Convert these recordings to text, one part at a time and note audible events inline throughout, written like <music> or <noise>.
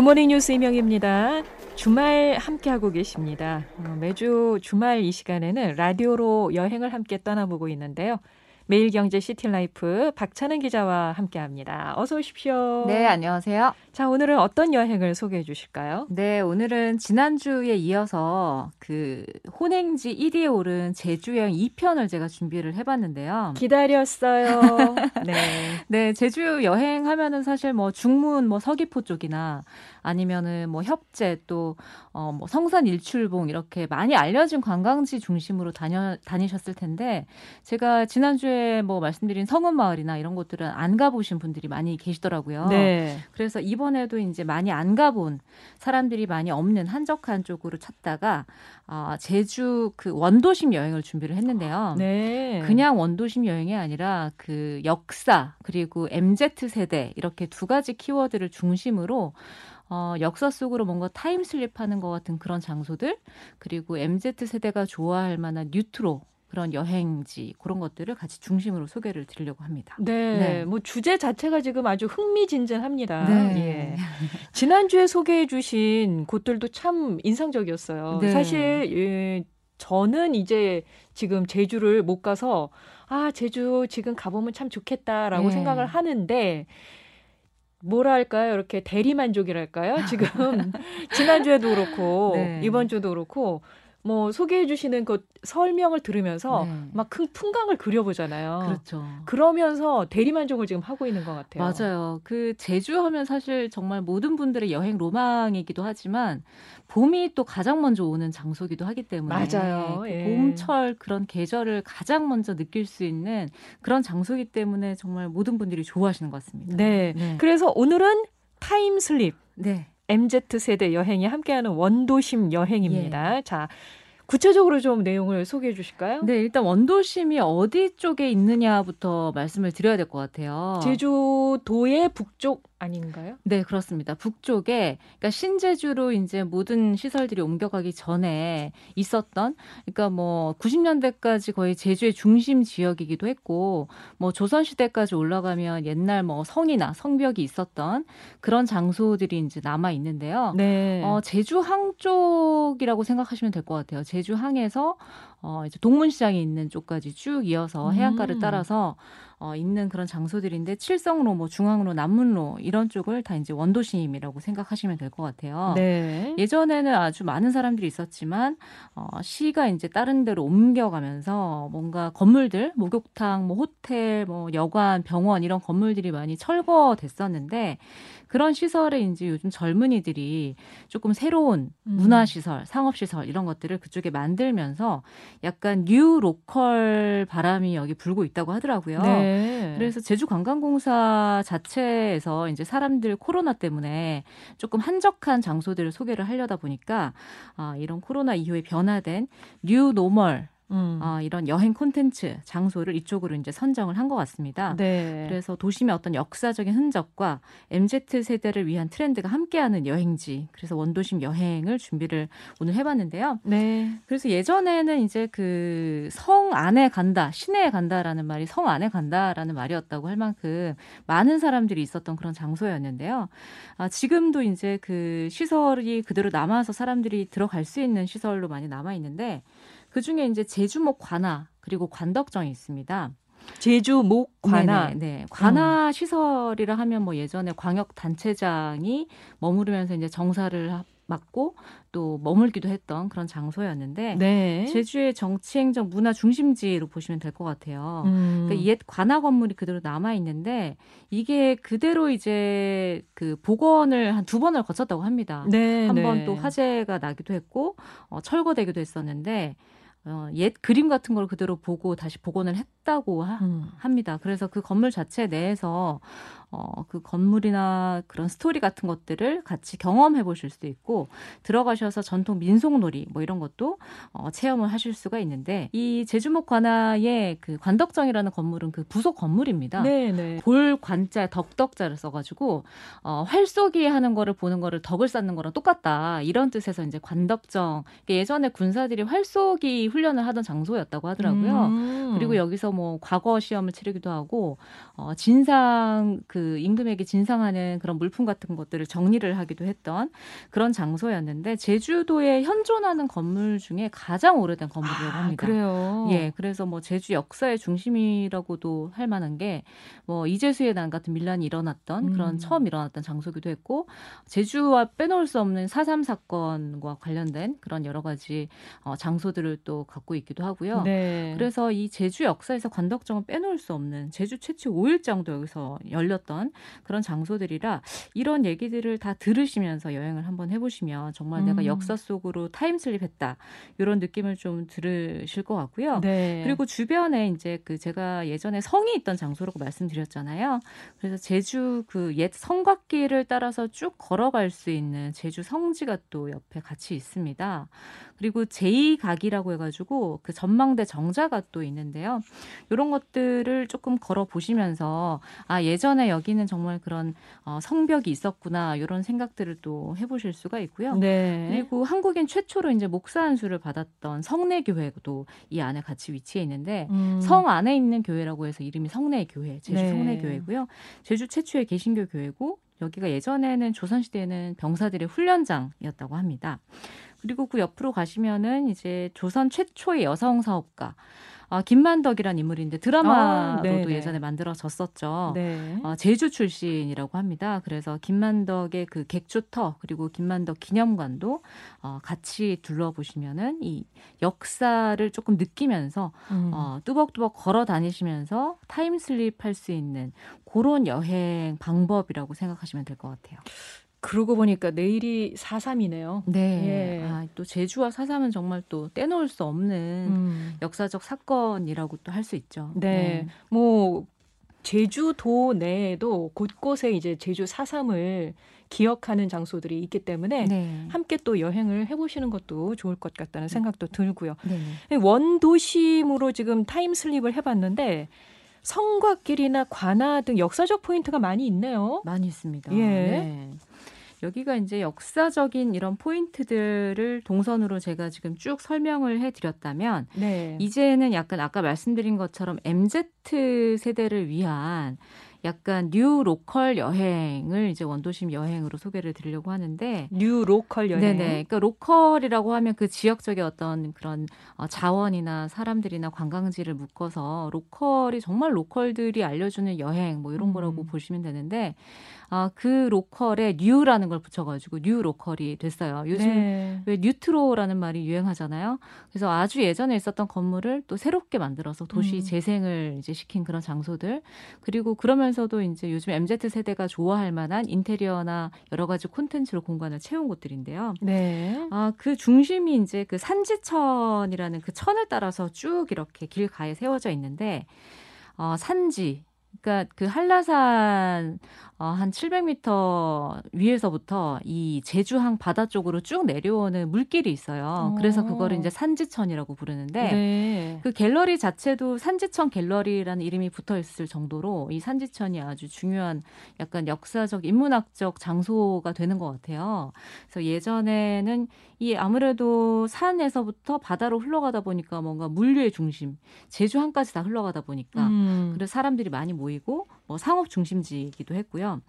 굿모닝 뉴스 이명입니다. 주말 함께하고 계십니다. 어, 매주 주말 이 시간에는 라디오로 여행을 함께 떠나보고 있는데요. 매일경제 시티라이프 박찬은 기자와 함께합니다. 어서 오십시오. 네, 안녕하세요. 자, 오늘은 어떤 여행을 소개해 주실까요? 네, 오늘은 지난주에 이어서 그 혼행지 1위에 오른 제주 여행 2편을 제가 준비를 해 봤는데요. 기다렸어요. <laughs> 네. <laughs> 네, 제주 여행 하면은 사실 뭐 중문, 뭐 서귀포 쪽이나 아니면은 뭐 협재 또 어 뭐 성산 일출봉 이렇게 많이 알려진 관광지 중심으로 다녀 다니셨을 텐데 제가 지난주에 뭐 말씀드린 성은 마을이나 이런 곳들은 안 가보신 분들이 많이 계시더라고요. 네. 그래서 이 번에도 이제 많이 안 가본 사람들이 많이 없는 한적한 쪽으로 찾다가 아, 제주 그 원도심 여행을 준비를 했는데요. 네. 그냥 원도심 여행이 아니라 그 역사 그리고 MZ 세대 이렇게 두 가지 키워드를 중심으로 어, 역사 속으로 뭔가 타임슬립하는 것 같은 그런 장소들 그리고 MZ 세대가 좋아할 만한 뉴트로 그런 여행지 그런 것들을 같이 중심으로 소개를 드리려고 합니다. 네, 네. 뭐 주제 자체가 지금 아주 흥미진진합니다. 네. 예. <laughs> 지난주에 소개해 주신 곳들도 참 인상적이었어요. 네. 사실 예, 저는 이제 지금 제주를 못 가서 아, 제주 지금 가보면 참 좋겠다라고 네. 생각을 하는데 뭐랄까요? 이렇게 대리만족이랄까요? 지금 <laughs> 지난주에도 그렇고 네. 이번 주도 그렇고 뭐 소개해 주시는 그 설명을 들으면서 네. 막큰 풍광을 그려보잖아요. 그렇죠. 그러면서 대리만족을 지금 하고 있는 것 같아요. 맞아요. 그 제주 하면 사실 정말 모든 분들의 여행 로망이기도 하지만 봄이 또 가장 먼저 오는 장소기도 하기 때문에 맞아요. 그 예. 봄철 그런 계절을 가장 먼저 느낄 수 있는 그런 장소기 때문에 정말 모든 분들이 좋아하시는 것 같습니다. 네. 네. 그래서 오늘은 타임 슬립 네. MZ 세대 여행이 함께하는 원도심 여행입니다. 예. 자, 구체적으로 좀 내용을 소개해 주실까요? 네, 일단 원도심이 어디 쪽에 있느냐부터 말씀을 드려야 될 것 같아요. 제주도의 북쪽 아닌가요? 네, 그렇습니다. 북쪽에 그러니까 신제주로 이제 모든 시설들이 옮겨가기 전에 있었던 그러니까 뭐 90년대까지 거의 제주의 중심 지역이기도 했고 뭐 조선 시대까지 올라가면 옛날 뭐 성이나 성벽이 있었던 그런 장소들이 이제 남아 있는데요. 네. 어, 제주항 쪽이라고 생각하시면 될 것 같아요. 제주항에서 어, 이제 동문시장이 있는 쪽까지 쭉 이어서 해안가를 음. 따라서 어, 있는 그런 장소들인데 칠성로, 뭐 중앙로, 남문로 이런 쪽을 다 이제 원도심이라고 생각하시면 될 것 같아요. 네. 예전에는 아주 많은 사람들이 있었지만 어, 시가 이제 다른 데로 옮겨가면서 뭔가 건물들, 목욕탕, 뭐 호텔, 뭐 여관, 병원 이런 건물들이 많이 철거됐었는데 그런 시설에 이제 요즘 젊은이들이 조금 새로운 음. 문화 시설, 상업 시설 이런 것들을 그쪽에 만들면서 약간 new local 바람이 여기 불고 있다고 하더라고요. 네. 그래서 제주 관광공사 자체에서 이제 사람들 코로나 때문에 조금 한적한 장소들을 소개를 하려다 보니까 아, 이런 코로나 이후에 변화된 new normal 음. 아, 이런 여행 콘텐츠 장소를 이쪽으로 이제 선정을 한 것 같습니다. 네. 그래서 도심의 어떤 역사적인 흔적과 MZ 세대를 위한 트렌드가 함께하는 여행지, 그래서 원도심 여행을 준비를 오늘 해봤는데요. 네. 그래서 예전에는 이제 그 성 안에 간다, 시내에 간다라는 말이 성 안에 간다라는 말이었다고 할 만큼 많은 사람들이 있었던 그런 장소였는데요. 아, 지금도 이제 그 시설이 그대로 남아서 사람들이 들어갈 수 있는 시설로 많이 남아 있는데 그 중에 이제 제주목 관아 그리고 관덕정이 있습니다. 제주 목 관아. 네네, 네. 관아 시설이라 하면 뭐 예전에 광역 단체장이 머무르면서 이제 정사를 하- 맡고 또 머물기도 했던 그런 장소였는데 네. 제주의 정치 행정 문화 중심지로 보시면 될 것 같아요. 음. 그러니까 옛 관아 건물이 그대로 남아 있는데 이게 그대로 이제 그 복원을 한 두 번을 거쳤다고 합니다. 네. 한 네. 번또 화재가 나기도 했고 어, 철거되기도 했었는데 어, 옛 그림 같은 걸 그대로 보고 다시 복원을 했다고 하, 음. 합니다. 그래서 그 건물 자체 내에서 어, 그 건물이나 그런 스토리 같은 것들을 같이 경험해 보실 수도 있고 들어가셔서 전통 민속놀이 뭐 이런 것도 어, 체험을 하실 수가 있는데 이 제주목 관아의 그 관덕정이라는 건물은 그 부속 건물입니다. 네, 네. 골 관자 덕덕자를 써가지고 어, 활쏘기 하는 거를 보는 거를 덕을 쌓는 거랑 똑같다 이런 뜻에서 이제 관덕정 예전에 군사들이 활쏘기 훈련을 하던 장소였다고 하더라고요. 음. 그리고 여기서 뭐 과거 시험을 치르기도 하고 어, 진상 그그 임금에게 진상하는 그런 물품 같은 것들을 정리를 하기도 했던 그런 장소였는데 제주도에 현존하는 건물 중에 가장 오래된 건물이라고 아, 합니다. 그래요. 예, 그래서 뭐 제주 역사의 중심이라고도 할 만한 게 뭐 이재수의 난 같은 밀란이 일어났던 그런 음. 처음 일어났던 장소기도 했고 제주와 빼놓을 수 없는 사삼 사건과 관련된 그런 여러 가지 어, 장소들을 또 갖고 있기도 하고요. 네. 그래서 이 제주 역사에서 관덕정은 빼놓을 수 없는 제주 최초 5일장도 여기서 열렸던 그런 장소들이라 이런 얘기들을 다 들으시면서 여행을 한번 해보시면 정말 내가 음. 역사 속으로 타임슬립했다 이런 느낌을 좀 들으실 것 같고요. 네. 그리고 주변에 이제 그 제가 예전에 성이 있던 장소라고 말씀드렸잖아요. 그래서 제주 그 옛 성곽길을 따라서 쭉 걸어갈 수 있는 제주 성지가 또 옆에 같이 있습니다. 그리고 제2각이라고 해가지고 그 전망대 정자가 또 있는데요. 이런 것들을 조금 걸어 보시면서 아 예전에 여기는 정말 그런 어, 성벽이 있었구나 이런 생각들을 또 해보실 수가 있고요. 네. 그리고 한국인 최초로 이제 목사 안수를 받았던 성내 교회도 이 안에 같이 위치해 있는데 음. 성 안에 있는 교회라고 해서 이름이 성내 교회, 제주 네. 성내 교회고요. 제주 최초의 개신교 교회고 여기가 예전에는 조선시대에는 병사들의 훈련장이었다고 합니다. 그리고 그 옆으로 가시면은 이제 조선 최초의 여성 사업가 아, 김만덕이란 인물인데 드라마로도 아. 예전에 만들어졌었죠. 네. 어, 제주 출신이라고 합니다. 그래서 김만덕의 그 객주터 그리고 김만덕 기념관도 어, 같이 둘러보시면은 이 역사를 조금 느끼면서 음. 어, 뚜벅뚜벅 걸어 다니시면서 time slip 할 수 있는 그런 여행 방법이라고 생각하시면 될 것 같아요. 그러고 보니까 내일이 4.3이네요. 네. 예. 아, 또 제주와 사삼은 정말 또 떼놓을 수 없는 음. 역사적 사건이라고 또 할 수 있죠. 네. 뭐 제주도 내에도 곳곳에 이제 제주 4.3을 기억하는 장소들이 있기 때문에 네. 함께 또 여행을 해보시는 것도 좋을 것 같다는 생각도 들고요. 네. 원도심으로 지금 타임슬립을 해봤는데 성곽길이나 관아 등 역사적 포인트가 많이 있네요. 많이 있습니다. 예. 네. 여기가 이제 역사적인 이런 포인트들을 동선으로 제가 지금 쭉 설명을 해드렸다면 네. 이제는 약간 아까 말씀드린 것처럼 MZ 세대를 위한 약간 new local 여행을 이제 원도심 여행으로 소개를 드리려고 하는데 new local 여행. 네네. 그러니까 local이라고 하면 그 지역적인 어떤 그런 어, 자원이나 사람들이나 관광지를 묶어서 local이 정말 local들이 알려주는 여행 뭐 이런 음. 거라고 보시면 되는데 아, 그 local에 new라는 걸 붙여가지고 new local이 됐어요. 요즘 네. 왜 뉴트로라는 말이 유행하잖아요. 그래서 아주 예전에 있었던 건물을 또 새롭게 만들어서 도시 음. 재생을 이제 시킨 그런 장소들. 그리고 그러면서도 이제 요즘 MZ 세대가 좋아할 만한 인테리어나 여러 가지 콘텐츠로 공간을 채운 곳들인데요. 네. 아, 그 중심이 이제 그 산지천이라는 그 천을 따라서 쭉 이렇게 길 가에 세워져 있는데, 어, 산지. 그러니까 그 한라산 어, 한 700m 위에서부터 이 제주항 바다 쪽으로 쭉 내려오는 물길이 있어요. 그래서 오. 그거를 이제 산지천이라고 부르는데 네. 그 갤러리 자체도 산지천 갤러리라는 이름이 붙어 있을 정도로 이 산지천이 아주 중요한 약간 역사적 인문학적 장소가 되는 것 같아요. 그래서 예전에는 이 아무래도 산에서부터 바다로 흘러가다 보니까 뭔가 물류의 중심, 제주항까지 다 흘러가다 보니까 음. 그래서 사람들이 많이 모이고 뭐 상업 중심지이기도 했고요.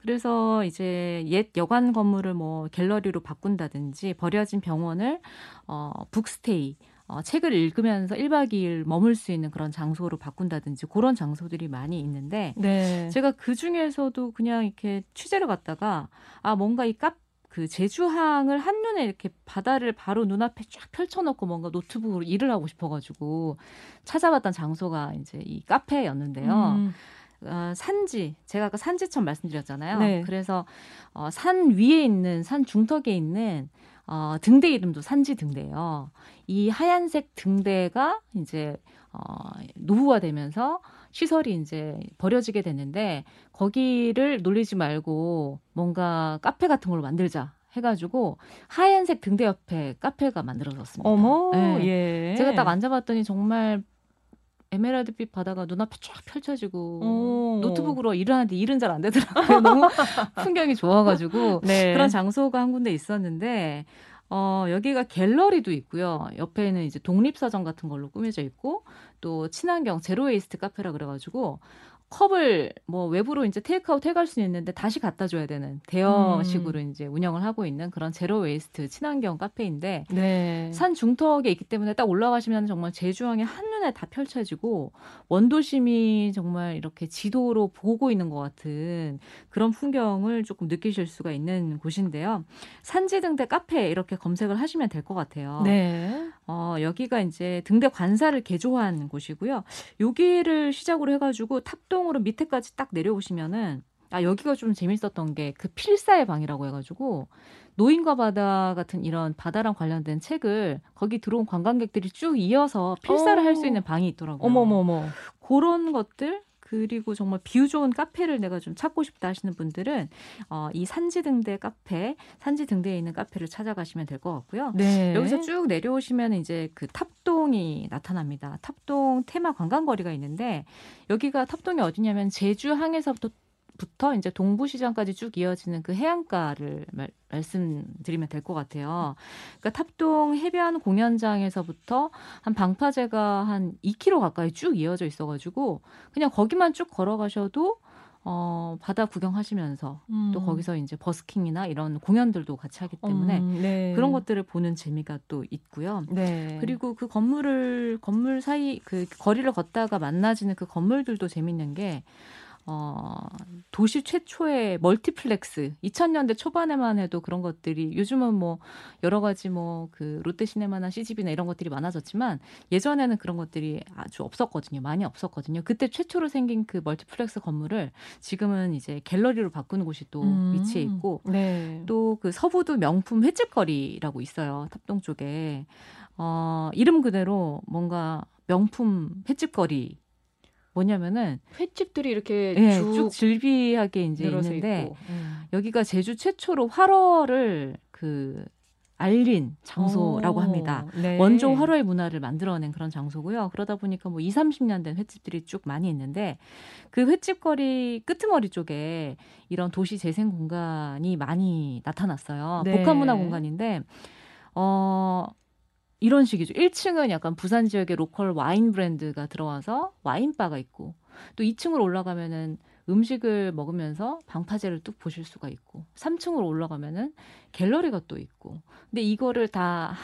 그래서 이제 옛 여관 건물을 뭐 갤러리로 바꾼다든지 버려진 병원을 어 북스테이 어, 책을 읽으면서 1박 2일 머물 수 있는 그런 장소로 바꾼다든지 그런 장소들이 많이 있는데 네. 제가 그 중에서도 그냥 이렇게 취재를 갔다가 아 뭔가 이 카, 그 제주항을 한눈에 이렇게 바다를 바로 눈앞에 쫙 펼쳐놓고 뭔가 노트북으로 일을 하고 싶어가지고 찾아봤던 장소가 이제 이 카페였는데요. 음. 어, 산지 제가 아까 산지천 말씀드렸잖아요. 네. 그래서 어, 산 위에 있는 산 중턱에 있는 어, 등대 이름도 산지 등대예요. 이 하얀색 등대가 이제 어, 노후화되면서 시설이 이제 버려지게 됐는데 거기를 놀리지 말고 뭔가 카페 같은 걸로 만들자 해가지고 하얀색 등대 옆에 카페가 만들어졌습니다. 어머, 네. 예. 제가 딱 앉아봤더니 정말 에메랄드빛 바다가 눈앞에 쫙 펼쳐지고 오. 노트북으로 일을 하는데 일은 잘 안 되더라고요. <laughs> 너무 풍경이 좋아가지고 <laughs> 네. 그런 장소가 한 군데 있었는데 어, 여기가 갤러리도 있고요. 옆에는 이제 독립서점 같은 걸로 꾸며져 있고 또 친환경 zero waste 카페라 그래가지고 컵을 뭐 외부로 이제 테이크아웃 해갈 수는 있는데 다시 갖다 줘야 되는 대여식으로 음. 이제 운영을 하고 있는 그런 zero waste 친환경 카페인데 네. 산 중턱에 있기 때문에 딱 올라가시면 정말 제주항이 한눈에 다 펼쳐지고 원도심이 정말 이렇게 지도로 보고 있는 것 같은 그런 풍경을 조금 느끼실 수가 있는 곳인데요. 산지 등대 카페 이렇게 검색을 하시면 될 것 같아요. 네. 어, 여기가 이제 등대 관사를 개조한 곳이고요. 여기를 시작으로 해가지고 탑동으로 밑에까지 딱 내려오시면은 아 여기가 좀 재밌었던 게 그 필사의 방이라고 해가지고 노인과 바다 같은 이런 바다랑 관련된 책을 거기 들어온 관광객들이 쭉 이어서 필사를 할 수 어. 있는 방이 있더라고요. 어머머머. 그런 것들 그리고 정말 view 좋은 카페를 내가 좀 찾고 싶다 하시는 분들은 어, 이 산지 등대 카페, 산지 등대에 있는 카페를 찾아가시면 될 것 같고요. 네. 여기서 쭉 내려오시면 이제 그 탑동이 나타납니다. 탑동 테마 관광거리가 있는데 여기가 탑동이 어디냐면 제주항에서부터 부터 이제 동부시장까지 쭉 이어지는 그 해안가를 말, 말씀드리면 될 것 같아요. 그러니까 탑동 해변 공연장에서부터 한 방파제가 한 2km 가까이 쭉 이어져 있어가지고 그냥 거기만 쭉 걸어가셔도 어, 바다 구경하시면서 음. 또 거기서 이제 busking이나 이런 공연들도 같이 하기 때문에 음, 네. 그런 것들을 보는 재미가 또 있고요. 네. 그리고 그 건물을 건물 사이 그 거리를 걷다가 만나지는 그 건물들도 재밌는 게 어, 도시 최초의 멀티플렉스 2000년대 초반에만 해도 그런 것들이 요즘은 뭐 여러 가지 뭐 그 롯데시네마나 CGV나 이런 것들이 많아졌지만 예전에는 그런 것들이 아주 없었거든요. 많이 없었거든요. 그때 최초로 생긴 그 멀티플렉스 건물을 지금은 이제 갤러리로 바꾸는 곳이 또 음. 위치해 있고 네. 또 그 서부두 명품 횟집거리라고 있어요. 탑동 쪽에. 어, 이름 그대로 뭔가 명품 횟집거리. 뭐냐면은 횟집들이 이렇게 예, 쭉, 쭉 즐비하게 이제 있는데. 음. 여기가 제주 최초로 활어를 그 알린 장소라고 어, 합니다. 네. 원조 활어의 문화를 만들어낸 그런 장소고요. 그러다 보니까 뭐 2, 30년 된 횟집들이 쭉 많이 있는데 그 횟집 거리 끄트머리 쪽에 이런 도시 재생 공간이 많이 나타났어요. 네. 복합 문화 공간인데 어 이런 식이죠. 1층은 약간 부산 지역의 로컬 와인 브랜드가 들어와서 와인바가 있고 또 2층으로 올라가면은 음식을 먹으면서 방파제를 뚝 보실 수가 있고 3층으로 올라가면은 갤러리가 또 있고 근데 이거를 다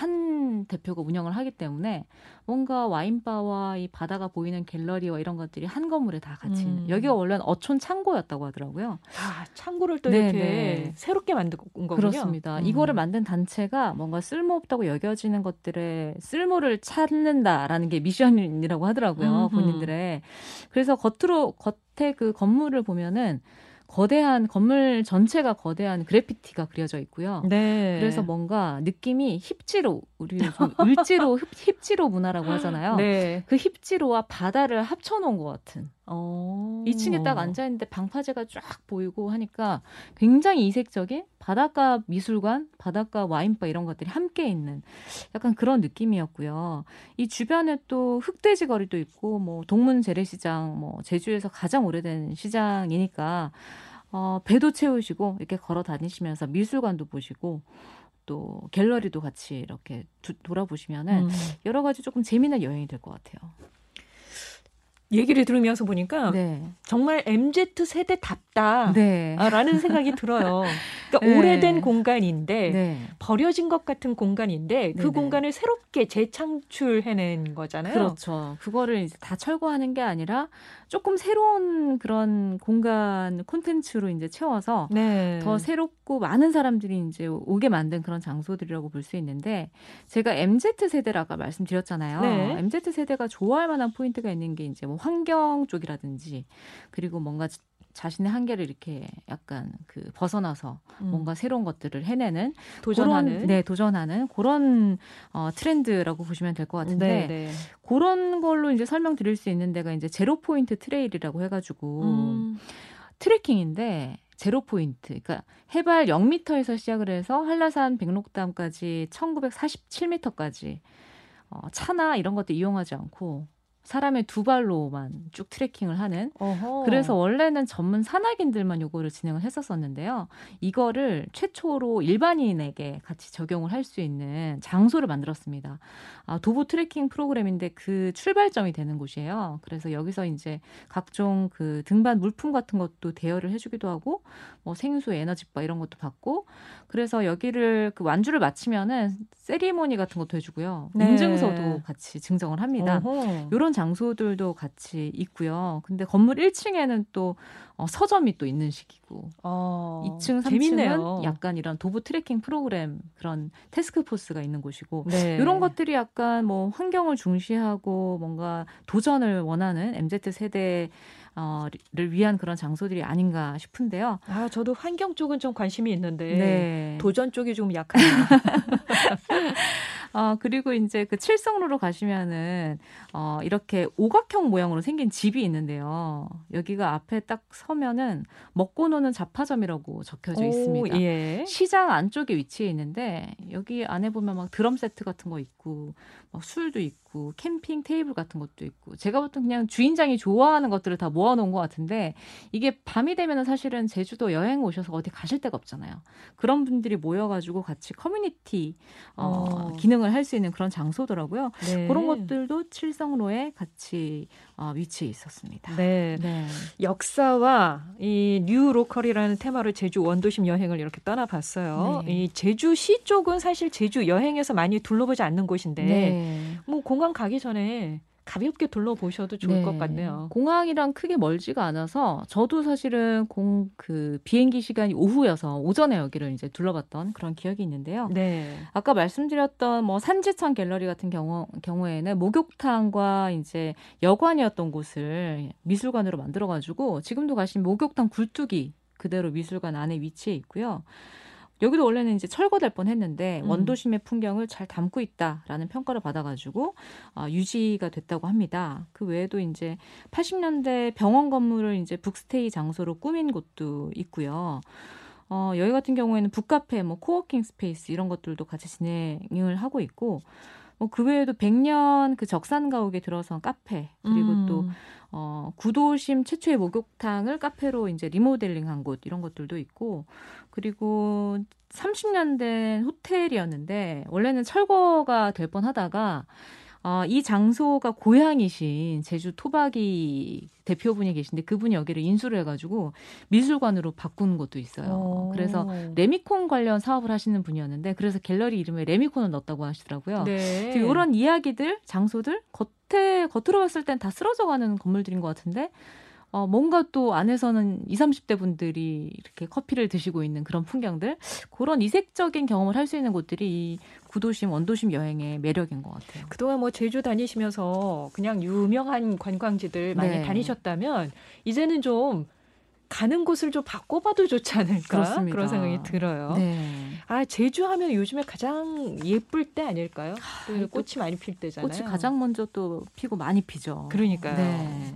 한 대표가 운영을 하기 때문에 뭔가 와인바와 이 바다가 보이는 갤러리와 이런 것들이 한 건물에 다 같이 있는 음. 여기가 원래는 어촌 창고였다고 하더라고요. 아, 창고를 또 네, 이렇게 네. 새롭게 만든 거군요. 그렇습니다. 음. 이거를 만든 단체가 뭔가 쓸모없다고 여겨지는 것들의 쓸모를 찾는다라는 게 미션이라고 하더라고요. 음흠. 본인들의. 그래서 겉으로 겉에 그 건물을 보면은 거대한 건물 전체가 거대한 그래피티가 그려져 있고요. 네. 그래서 뭔가 느낌이 힙지로 우리 요즘 <laughs> 을지로 힙, 힙지로 문화라고 하잖아요. 네. 그 힙지로와 바다를 합쳐놓은 것 같은. 어. 2층에 딱 앉아 있는데 방파제가 쫙 보이고 하니까 굉장히 이색적인 바닷가 미술관, 바닷가 와인바 이런 것들이 함께 있는 약간 그런 느낌이었고요. 이 주변에 또 흑돼지 거리도 있고 뭐 동문 재래시장, 뭐 제주에서 가장 오래된 시장이니까 어, 배도 채우시고 이렇게 걸어 다니시면서 미술관도 보시고 또 갤러리도 같이 이렇게 두- 돌아보시면은 음. 여러 가지 조금 재미난 여행이 될 것 같아요. 얘기를 들으면서 보니까 네. 정말 MZ 세대답다. 네. 아, 라는 생각이 들어요. 그러니까 <laughs> 네. 오래된 공간인데 네. 버려진 것 같은 공간인데 그. 공간을 새롭게 재창출해낸 거잖아요. 그렇죠. 그거를 다 철거하는 게 아니라 조금 새로운 그런 공간 콘텐츠로 이제 채워서 네. 더 새롭고 많은 사람들이 이제 오게 만든 그런 장소들이라고 볼 수 있는데 제가 MZ 세대라 아까 말씀드렸잖아요. 네. MZ 세대가 좋아할 만한 포인트가 있는 게 이제 뭐 환경 쪽이라든지 그리고 뭔가 자- 자신의 한계를 이렇게 약간 그 벗어나서 음, 뭔가 새로운 것들을 해내는 도전하는? 그런, 네 도전하는 그런 어, 트렌드라고 보시면 될 것 같은데 네, 네. 그런 걸로 이제 설명드릴 수 있는 데가 이제 zero point trail이라고 해가지고 음, 트레킹인데 zero point, 그러니까 해발 0m에서 시작을 해서 한라산 백록담까지 1947m까지 어, 차나 이런 것들 이용하지 않고 사람의 두 발로만 쭉 트레킹을 하는 어허. 그래서 원래는 전문 산악인들만 요거를 진행을 했었었는데요. 이거를 최초로 일반인에게 같이 적용을 할 수 있는 장소를 만들었습니다. 아, 도보 트레킹 프로그램인데 그 출발점이 되는 곳이에요. 그래서 여기서 이제 각종 그 등반 물품 같은 것도 대여를 해주기도 하고 뭐 생수, 에너지바 이런 것도 받고 그래서 여기를 그 완주를 마치면은 세리머니 같은 것도 해주고요. 네. 인증서도 같이 증정을 합니다. 이런 장소들도 같이 있고요. 근데 건물 1층에는 또 어, 서점이 또 있는 시기고 어, 2층, 3층은 재밌네요. 약간 이런 도보 트레킹 프로그램 그런 테스크 포스가 있는 곳이고 네. 이런 것들이 약간 뭐 환경을 중시하고 뭔가 도전을 원하는 MZ 세대 어를 위한 그런 장소들이 아닌가 싶은데요. 아, 저도 환경 쪽은 좀 관심이 있는데 네. 도전 쪽이 좀 약하네요. <laughs> 어, 그리고 이제 그 칠성로로 가시면은, 어, 이렇게 오각형 모양으로 생긴 집이 있는데요. 여기가 앞에 딱 서면은 먹고 노는 잡화점이라고 적혀져 오, 있습니다. 예. 시장 안쪽에 위치해 있는데, 여기 안에 보면 막 드럼 세트 같은 거 있고, 막 술도 있고, 캠핑 테이블 같은 것도 있고, 제가 보통 그냥 주인장이 좋아하는 것들을 다 모아놓은 것 같은데, 이게 밤이 되면은 사실은 제주도 여행 오셔서 어디 가실 데가 없잖아요. 그런 분들이 모여가지고 같이 커뮤니티, 어, 어. 기능을 할 수 있는 그런 장소더라고요. 네. 그런 것들도 칠성로에 같이 어, 위치해 있었습니다. 네. 네. 역사와 이 new local이라는 테마로 제주 원도심 여행을 이렇게 떠나봤어요. 네. 이 제주시 쪽은 사실 제주 여행에서 많이 둘러보지 않는 곳인데 네. 뭐 공항 가기 전에 가볍게 둘러보셔도 좋을 네. 것 같네요. 공항이랑 크게 멀지가 않아서 저도 사실은 공 그 비행기 시간이 오후여서 오전에 여기를 이제 둘러봤던 그런 기억이 있는데요. 네. 아까 말씀드렸던 뭐 산지천 갤러리 같은 경우 경우에는 목욕탕과 이제 여관이었던 곳을 미술관으로 만들어 가지고 지금도 가시면 목욕탕 굴뚝이 그대로 미술관 안에 위치해 있고요. 여기도 원래는 이제 철거될 뻔했는데 음. 원도심의 풍경을 잘 담고 있다라는 평가를 받아가지고 어, 유지가 됐다고 합니다. 그 외에도 이제 80년대 병원 건물을 이제 book stay 장소로 꾸민 곳도 있고요. 어, 여기 같은 경우에는 북카페, 뭐 co-working space 이런 것들도 같이 진행을 하고 있고, 뭐 그 외에도 100년 그 적산 가옥에 들어선 카페 그리고 음. 또 어, 구도심 최초의 목욕탕을 카페로 이제 리모델링한 곳 이런 것들도 있고 그리고 30년 된 호텔이었는데 원래는 철거가 될 뻔하다가 어, 이 장소가 고향이신 제주 토박이 대표분이 계신데 그분이 여기를 인수를 해가지고 미술관으로 바꾼 곳도 있어요. 어. 그래서 레미콘 관련 사업을 하시는 분이었는데 그래서 갤러리 이름에 레미콘을 넣었다고 하시더라고요. 네. 이런 이야기들, 장소들 겉에 겉으로 봤을 땐 다 쓰러져가는 건물들인 것 같은데 어, 뭔가 또 안에서는 20, 30대 분들이 이렇게 커피를 드시고 있는 그런 풍경들 그런 이색적인 경험을 할 수 있는 곳들이 이 구도심, 원도심 여행의 매력인 것 같아요. 그동안 뭐 제주 다니시면서 그냥 유명한 관광지들 많이 네. 다니셨다면 이제는 좀 가는 곳을 좀 바꿔봐도 좋지 않을까 그렇습니다. 그런 생각이 들어요. 네. 아 제주 하면 요즘에 가장 예쁠 때 아닐까요? 또또 꽃이 많이 필 때잖아요. 꽃이 가장 먼저 또 피고 많이 피죠. 그러니까요. 네.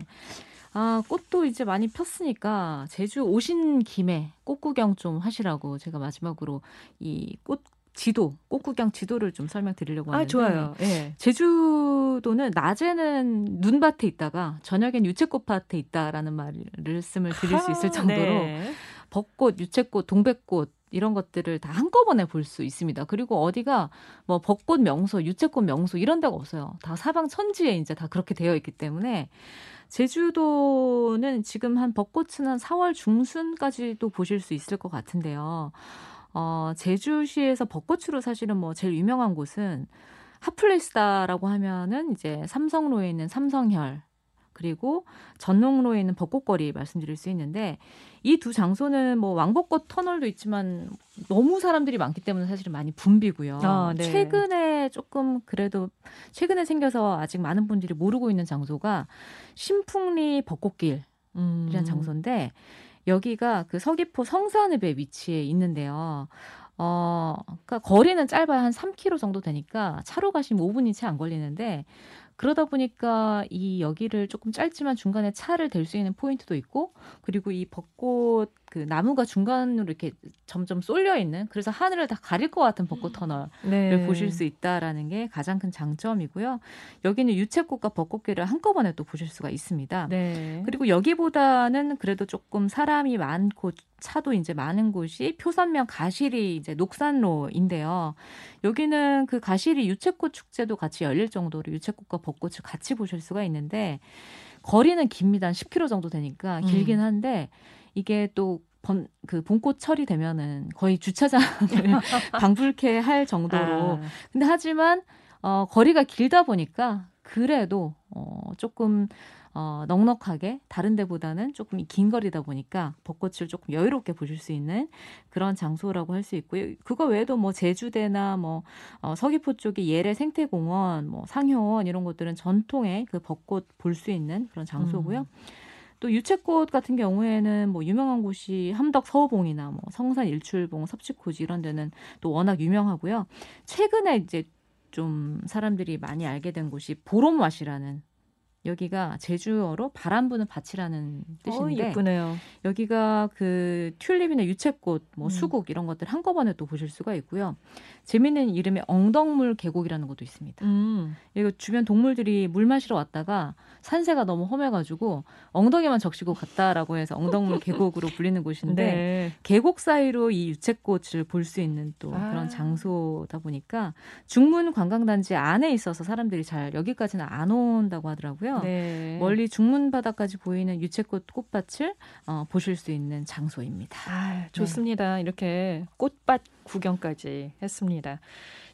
아, 꽃도 이제 많이 폈으니까 제주 오신 김에 꽃 구경 좀 하시라고 제가 마지막으로 이 꽃 지도, 꽃 구경 지도를 좀 설명드리려고 하는데 아 좋아요. 예. 제주도는 낮에는 눈밭에 있다가 저녁엔 유채꽃밭에 있다라는 말씀을 드릴 수 있을 하, 정도로 네. 벚꽃, 유채꽃, 동백꽃 이런 것들을 다 한꺼번에 볼 수 있습니다. 그리고 어디가 뭐 벚꽃 명소, 유채꽃 명소 이런 데가 없어요. 다 사방 천지에 이제 다 그렇게 되어 있기 때문에 제주도는 지금 한 벚꽃은 한 4월 중순까지도 보실 수 있을 것 같은데요. 어, 제주시에서 벚꽃으로 사실은 뭐 제일 유명한 곳은 핫플레이스다라고 하면은 이제 삼성로에 있는 삼성혈 그리고 전농로에 있는 벚꽃거리 말씀드릴 수 있는데 이 두 장소는 뭐 왕벚꽃 터널도 있지만 너무 사람들이 많기 때문에 사실은 많이 붐비고요. 아, 네. 최근에 조금 그래도 최근에 생겨서 아직 많은 분들이 모르고 있는 장소가 신풍리 벚꽃길 이라는 음. 장소인데 여기가 그 서귀포 성산읍에 위치해 있는데요. 어, 그러니까 거리는 짧아야 한 3km 정도 되니까 차로 가시면 5분이 채 안 걸리는데 그러다 보니까 이 여기를 조금 짧지만 중간에 차를 댈 수 있는 포인트도 있고 그리고 이 벚꽃 그 나무가 중간으로 이렇게 점점 쏠려 있는 그래서 하늘을 다 가릴 것 같은 벚꽃 터널을 네. 보실 수 있다라는 게 가장 큰 장점이고요. 여기는 유채꽃과 벚꽃길을 한꺼번에 또 보실 수가 있습니다. 네. 그리고 여기보다는 그래도 조금 사람이 많고 차도 이제 많은 곳이 표선면 가시리 이제 녹산로인데요. 여기는 그 가시리 유채꽃 축제도 같이 열릴 정도로 유채꽃과 벚꽃을 같이 보실 수가 있는데 거리는 깁니다. 한 10km 정도 되니까 길긴 음. 한데 이게 또 번, 그 봄꽃 철이 되면은 거의 주차장을 <laughs> 방불케 할 정도로 아, 근데 하지만 어 거리가 길다 보니까 그래도 어 조금 어 넉넉하게 다른 데보다는 조금 긴 거리다 보니까 벚꽃을 조금 여유롭게 보실 수 있는 그런 장소라고 할 수 있고요. 그거 외에도 뭐 제주대나 뭐 어, 서귀포 쪽의 예래 생태공원, 뭐 상효원 이런 것들은 전통의 그 벚꽃 볼 수 있는 그런 장소고요. 음. 또 유채꽃 같은 경우에는 뭐 유명한 곳이 함덕 서호봉이나 뭐 성산 일출봉, 섭지코지 이런 데는 또 워낙 유명하고요. 최근에 이제 좀 사람들이 많이 알게 된 곳이 보롬왓이라는 여기가 제주어로 바람 부는 밭이라는 어, 뜻인데 예쁘네요. 여기가 그 튤립이나 유채꽃, 뭐 음. 수국 이런 것들 한꺼번에 또 보실 수가 있고요. 재밌는 이름의 엉덩물 계곡이라는 곳도 있습니다. 음. 이거 주변 동물들이 물 마시러 왔다가 산세가 너무 험해가지고 엉덩이만 적시고 갔다라고 해서 엉덩물 <laughs> 계곡으로 불리는 곳인데 네. 계곡 사이로 이 유채꽃을 볼 수 있는 또 아. 그런 장소다 보니까 중문 관광단지 안에 있어서 사람들이 잘 여기까지는 안 온다고 하더라고요. 네. 멀리 중문 바다까지 보이는 유채꽃 꽃밭을 어, 보실 수 있는 장소입니다. 아, 좋습니다. 이렇게 꽃밭 구경까지 했습니다.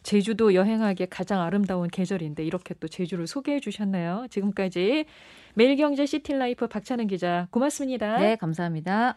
제주도 여행하기에 가장 아름다운 계절인데 이렇게 또 제주를 소개해 주셨네요. 지금까지 매일경제 시티라이프 박찬은 기자 고맙습니다. 네, 감사합니다.